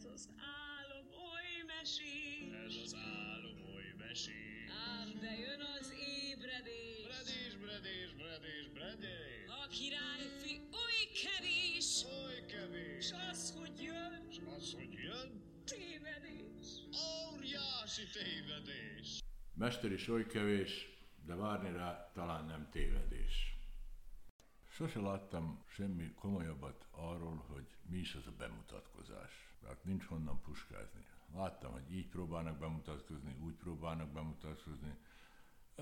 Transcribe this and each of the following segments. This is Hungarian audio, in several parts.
Ez az álom oly mesés. Ez az álom oly mesés. Ám de jön az ébredés. Bredés, bredés, bredés, bredés. A királyfi oly kevés. Oly kevés. S az, hogy jön, S az, hogy jön, tévedés. óriási tévedés. Mester is oly kevés, de várni rá talán nem tévedés. Sose láttam semmi komolyabbat arról, hogy mi is az a bemutatkozás. Mert nincs honnan puskázni. Láttam, hogy így próbálnak bemutatkozni, úgy próbálnak bemutatkozni.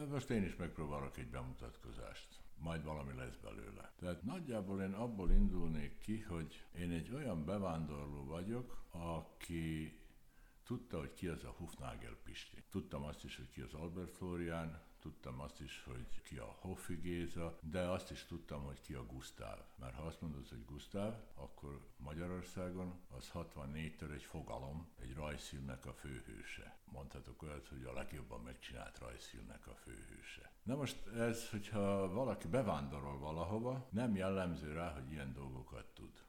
Most én is megpróbálok egy bemutatkozást. Majd valami lesz belőle. Tehát nagyjából én abból indulnék ki, hogy én egy olyan bevándorló vagyok, aki tudta, hogy ki az a Hufnagel Pisti. Tudtam azt is, hogy ki az Albert Florian, tudtam azt is, hogy ki a Hoffi Géza, de azt is tudtam, hogy ki a Gusztáv. Mert ha azt mondod, hogy Gusztáv, akkor Magyarországon az 64-től egy fogalom, egy rajzfilmnek a főhőse. Mondhatok olyat, hogy a legjobban megcsinált rajzfilmnek a főhőse. Na most ez, hogyha valaki bevándorol valahova, nem jellemző rá, hogy ilyen dolgokat tud.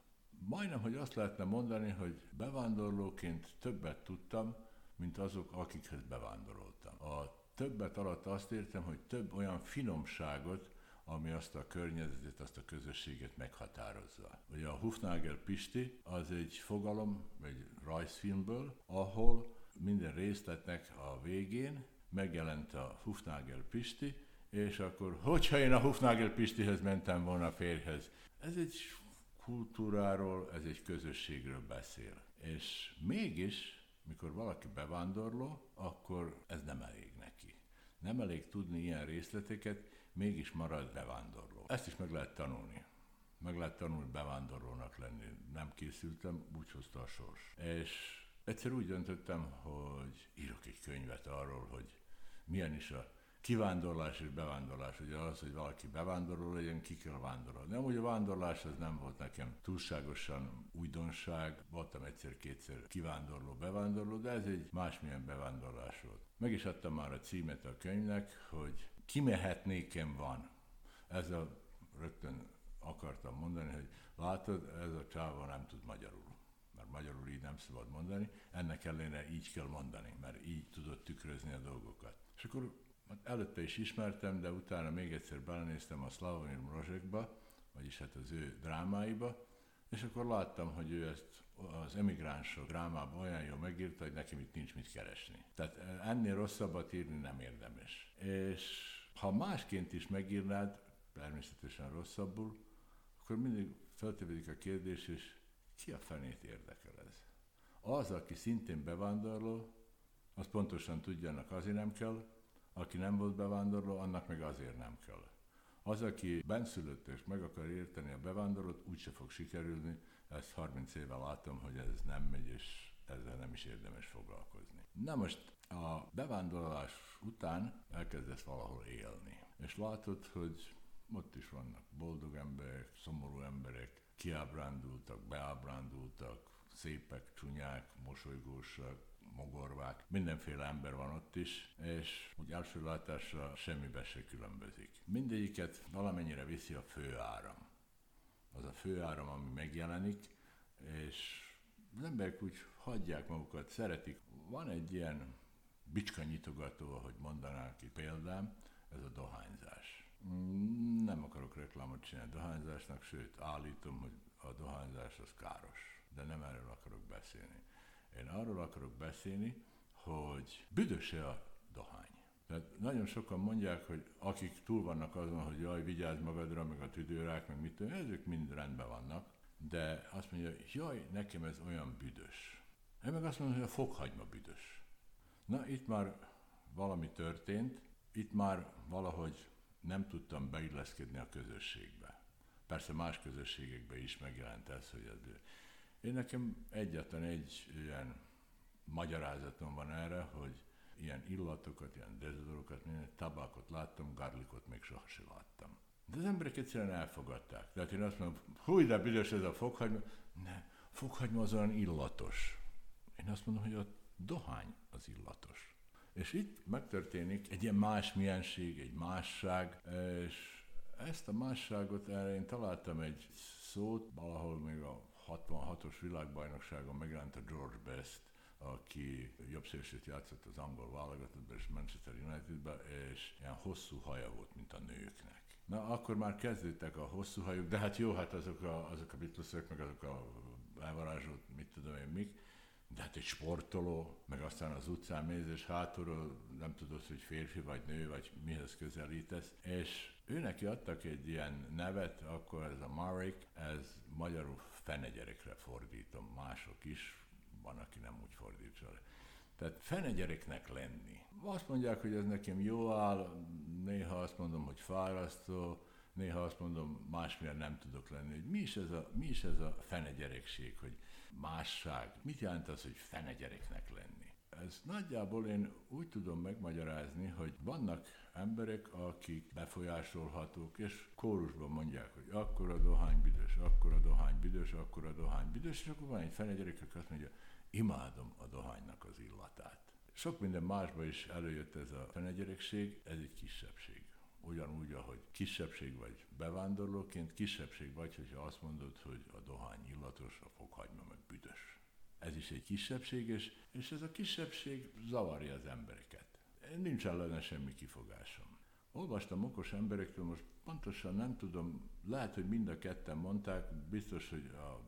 Majdnem, hogy azt lehetne mondani, hogy bevándorlóként többet tudtam, mint azok, akikhez bevándoroltam. A többet alatt azt értem, hogy több olyan finomságot, ami azt a környezetet, azt a közösséget meghatározza. Ugye a Hufnagel Pisti az egy fogalom, egy rajzfilmből, ahol minden részletnek a végén megjelent a Hufnagel Pisti, és akkor, hogyha én a Hufnagel Pistihez mentem volna a férjhez, ez egy kultúráról, ez egy közösségről beszél. És mégis, mikor valaki bevándorló, akkor ez nem elég. Nem elég tudni ilyen részleteket, mégis marad bevándorló. Ezt is meg lehet tanulni. Meg lehet tanulni bevándorlónak lenni. Nem készültem, úgy hozta a sors. És egyszer úgy döntöttem, hogy írok egy könyvet arról, hogy milyen is a kivándorlás és bevándorlás. Ugye az, hogy valaki bevándorló legyen, ki kell vándorolni. Nem, hogy a vándorlás az nem volt nekem túlságosan újdonság. Voltam egyszer-kétszer kivándorló, bevándorló, de ez egy másmilyen bevándorlás volt. Meg is adtam már a címet a könyvnek, hogy kimehetnékem van. Ez a rögtön akartam mondani, hogy látod, ez a csáva nem tud magyarul mert magyarul így nem szabad mondani, ennek ellenére így kell mondani, mert így tudod tükrözni a dolgokat. És akkor előtte is ismertem, de utána még egyszer belenéztem a Slavomir Mrozsekba, vagyis hát az ő drámáiba, és akkor láttam, hogy ő ezt az emigránsok drámában olyan jól megírta, hogy nekem itt nincs mit keresni. Tehát ennél rosszabbat írni nem érdemes. És ha másként is megírnád, természetesen rosszabbul, akkor mindig feltevődik a kérdés, és ki a fenét érdekel ez? Az, aki szintén bevándorló, az pontosan tudja, annak azért nem kell, aki nem volt bevándorló, annak meg azért nem kell. Az, aki benszülött és meg akar érteni a bevándorlót, úgyse fog sikerülni. Ezt 30 éve látom, hogy ez nem megy, és ezzel nem is érdemes foglalkozni. Na most a bevándorlás után elkezdesz valahol élni. És látod, hogy ott is vannak boldog emberek, szomorú emberek, kiábrándultak, beábrándultak, szépek, csúnyák, mosolygósak, mogorvák, mindenféle ember van ott is, és úgy első látásra semmibe se különbözik. Mindegyiket valamennyire viszi a főáram. Az a főáram, ami megjelenik, és az emberek úgy hagyják magukat, szeretik. Van egy ilyen bicska nyitogató, ahogy mondanák ki példám, ez a dohányzás. Nem akarok reklámot csinálni dohányzásnak, sőt állítom, hogy a dohányzás az káros, de nem erről akarok beszélni. Én arról akarok beszélni, hogy büdöse a dohány. Tehát nagyon sokan mondják, hogy akik túl vannak azon, hogy jaj, vigyázz magadra, meg a tüdőrák, meg mit tudom, ezek mind rendben vannak, de azt mondja, jaj, nekem ez olyan büdös. Én meg azt mondom, hogy a fokhagyma büdös. Na, itt már valami történt, itt már valahogy nem tudtam beilleszkedni a közösségbe. Persze más közösségekben is megjelent ez, hogy ez én nekem egyetlen egy ilyen magyarázatom van erre, hogy ilyen illatokat, ilyen dezodorokat, minden tabákot láttam, garlikot még sohasem láttam. De az emberek egyszerűen elfogadták. Tehát én azt mondom, húj, de büdös ez a fokhagyma. Ne, fokhagyma az olyan illatos. Én azt mondom, hogy a dohány az illatos. És itt megtörténik egy ilyen más milyenség, egy másság, és ezt a másságot erre én találtam egy szót, valahol még a 66-os világbajnokságon megjelent a George Best, aki jobb szélsőt játszott az angol válogatottban és Manchester Unitedben, és ilyen hosszú haja volt, mint a nőknek. Na, akkor már kezdődtek a hosszú hajuk, de hát jó, hát azok a, azok a Beatlesek, meg azok a elvarázsolt, mit tudom én mik, de hát egy sportoló, meg aztán az utcán mész, és hátulról nem tudod, hogy férfi vagy nő, vagy mihez közelítesz, és ő neki adtak egy ilyen nevet, akkor ez a Marek, ez magyarul fenegyerekre fordítom, mások is, van, aki nem úgy fordítsa le. Tehát fenegyereknek lenni. Azt mondják, hogy ez nekem jó áll, néha azt mondom, hogy fárasztó, néha azt mondom, másmilyen nem tudok lenni. Hogy mi is ez a, mi is ez a fenegyerekség, hogy másság. Mit jelent az, hogy fenegyereknek lenni? Ez nagyjából én úgy tudom megmagyarázni, hogy vannak emberek, akik befolyásolhatók, és kórusban mondják, hogy akkor a dohány büdös, akkor a dohány büdös, akkor a dohány büdös, és akkor van egy fenegyerek, aki azt mondja, imádom a dohánynak az illatát. Sok minden másban is előjött ez a fenegyerekség, ez egy kisebbség. Ugyanúgy, ahogy kisebbség vagy bevándorlóként, kisebbség vagy, hogyha azt mondod, hogy a dohány illatos, a fokhagyma meg büdös. Ez is egy kisebbség, és, és ez a kisebbség zavarja az embereket. Nincs ellene semmi kifogásom. Olvastam okos emberektől, most pontosan nem tudom, lehet, hogy mind a ketten mondták, biztos, hogy a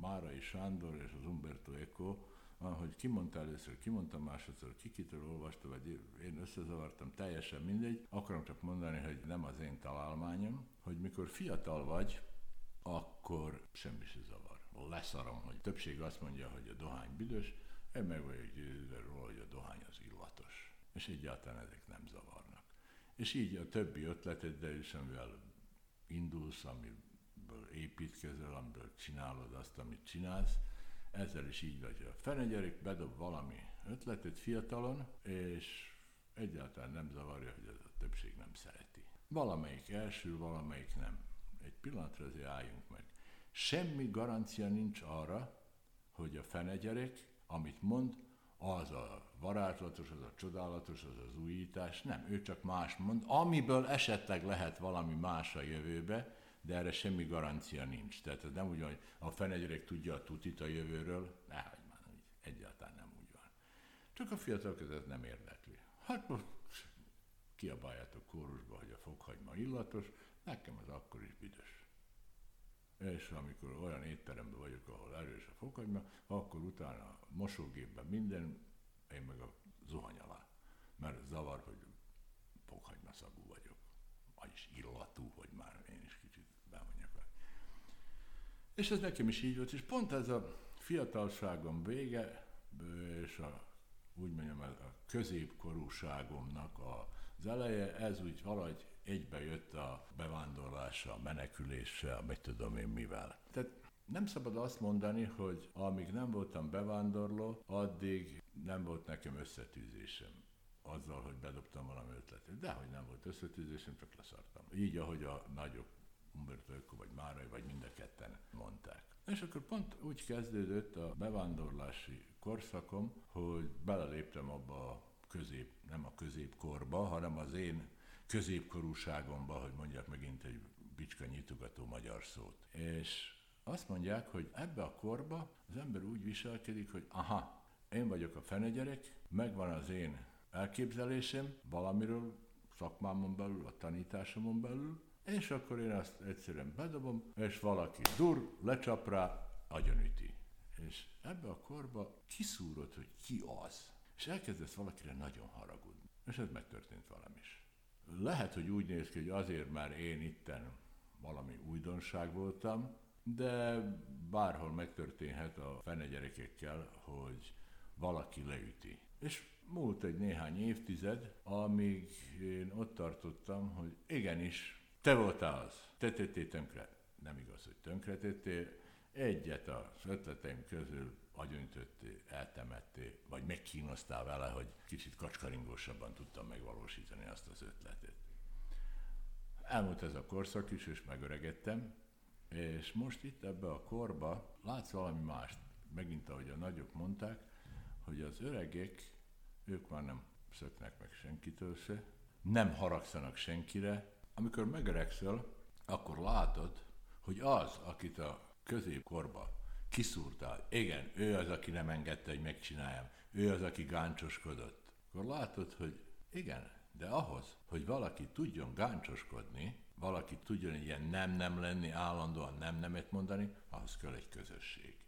Márai Sándor és az Umberto Eco, hogy ki mondta először, ki mondta másodszor, ki kitől olvasta, vagy én összezavartam, teljesen mindegy. Akarom csak mondani, hogy nem az én találmányom, hogy mikor fiatal vagy, akkor semmi se zavar. Leszarom, hogy többség azt mondja, hogy a dohány büdös, én meg vagyok győződve róla, hogy a dohány az illatos. És egyáltalán ezek nem zavarnak. És így a többi ötleteddel is, amivel indulsz, amiből építkezel, amiből csinálod azt, amit csinálsz, ezzel is így vagy. A fenegyerek bedob valami ötletet fiatalon, és egyáltalán nem zavarja, hogy ez a többség nem szereti. Valamelyik első, valamelyik nem. Egy pillanatra azért álljunk meg. Semmi garancia nincs arra, hogy a fenegyerek, amit mond, az a varázslatos, az a csodálatos, az az újítás. Nem, ő csak más mond, amiből esetleg lehet valami más a jövőbe, de erre semmi garancia nincs. Tehát ez nem úgy van, hogy a fenegyerek tudja a tutit a jövőről, nehogy már, úgy, egyáltalán nem úgy van. Csak a fiatal között nem érdekli. Hát most kiabáljátok kórusba, hogy a fokhagyma illatos, nekem az akkor is büdös. És amikor olyan étteremben vagyok, ahol erős a fokhagyma, akkor utána a mosógépben minden, én meg a zuhany alá. Mert zavar, hogy fokhagyma szagú vagyok. Vagyis illatú, hogy már én is kicsit bemondjak vele. És ez nekem is így volt, és pont ez a fiatalságom vége, és a, úgy mondjam, a középkorúságomnak az eleje, ez úgy valahogy egybe jött a bevándorlással, a meneküléssel, mit tudom én mivel. Tehát nem szabad azt mondani, hogy amíg nem voltam bevándorló, addig nem volt nekem összetűzésem azzal, hogy bedobtam valami ötletet. De hogy nem volt összetűzésem, csak leszartam. Így, ahogy a nagyok, Umberto Eco, vagy Márai, vagy mind a ketten mondták. És akkor pont úgy kezdődött a bevándorlási korszakom, hogy beleléptem abba a közép, nem a középkorba, hanem az én középkorúságomba, hogy mondjak megint egy bicska nyitogató magyar szót. És azt mondják, hogy ebbe a korba az ember úgy viselkedik, hogy aha, én vagyok a fenegyerek, megvan az én elképzelésem valamiről, szakmámon belül, a tanításomon belül, és akkor én azt egyszerűen bedobom, és valaki dur, lecsap rá, agyonüti. És ebbe a korba kiszúrod, hogy ki az. És elkezdesz valakire nagyon haragudni. És ez megtörtént velem is. Lehet, hogy úgy néz ki, hogy azért, mert én itten valami újdonság voltam, de bárhol megtörténhet a fene gyerekekkel, hogy valaki leüti. És múlt egy néhány évtized, amíg én ott tartottam, hogy igenis, te voltál az, te tettél tönkre. Nem igaz, hogy tönkretettél, egyet az ötleteim közül agyonütöttél, eltemettél, vagy megkínoztál vele, hogy kicsit kacskaringósabban tudtam megvalósítani azt az ötletet. Elmúlt ez a korszak is, és megöregedtem, és most itt ebbe a korba látsz valami mást, megint ahogy a nagyok mondták, hogy az öregek, ők már nem szöknek meg senkitől se, nem haragszanak senkire. Amikor megöregszel, akkor látod, hogy az, akit a középkorba kiszúrta, igen, ő az, aki nem engedte, hogy megcsináljam, ő az, aki gáncsoskodott. Akkor látod, hogy igen, de ahhoz, hogy valaki tudjon gáncsoskodni, valaki tudjon ilyen nem-nem lenni, állandóan nem-nemet mondani, ahhoz kell egy közösség.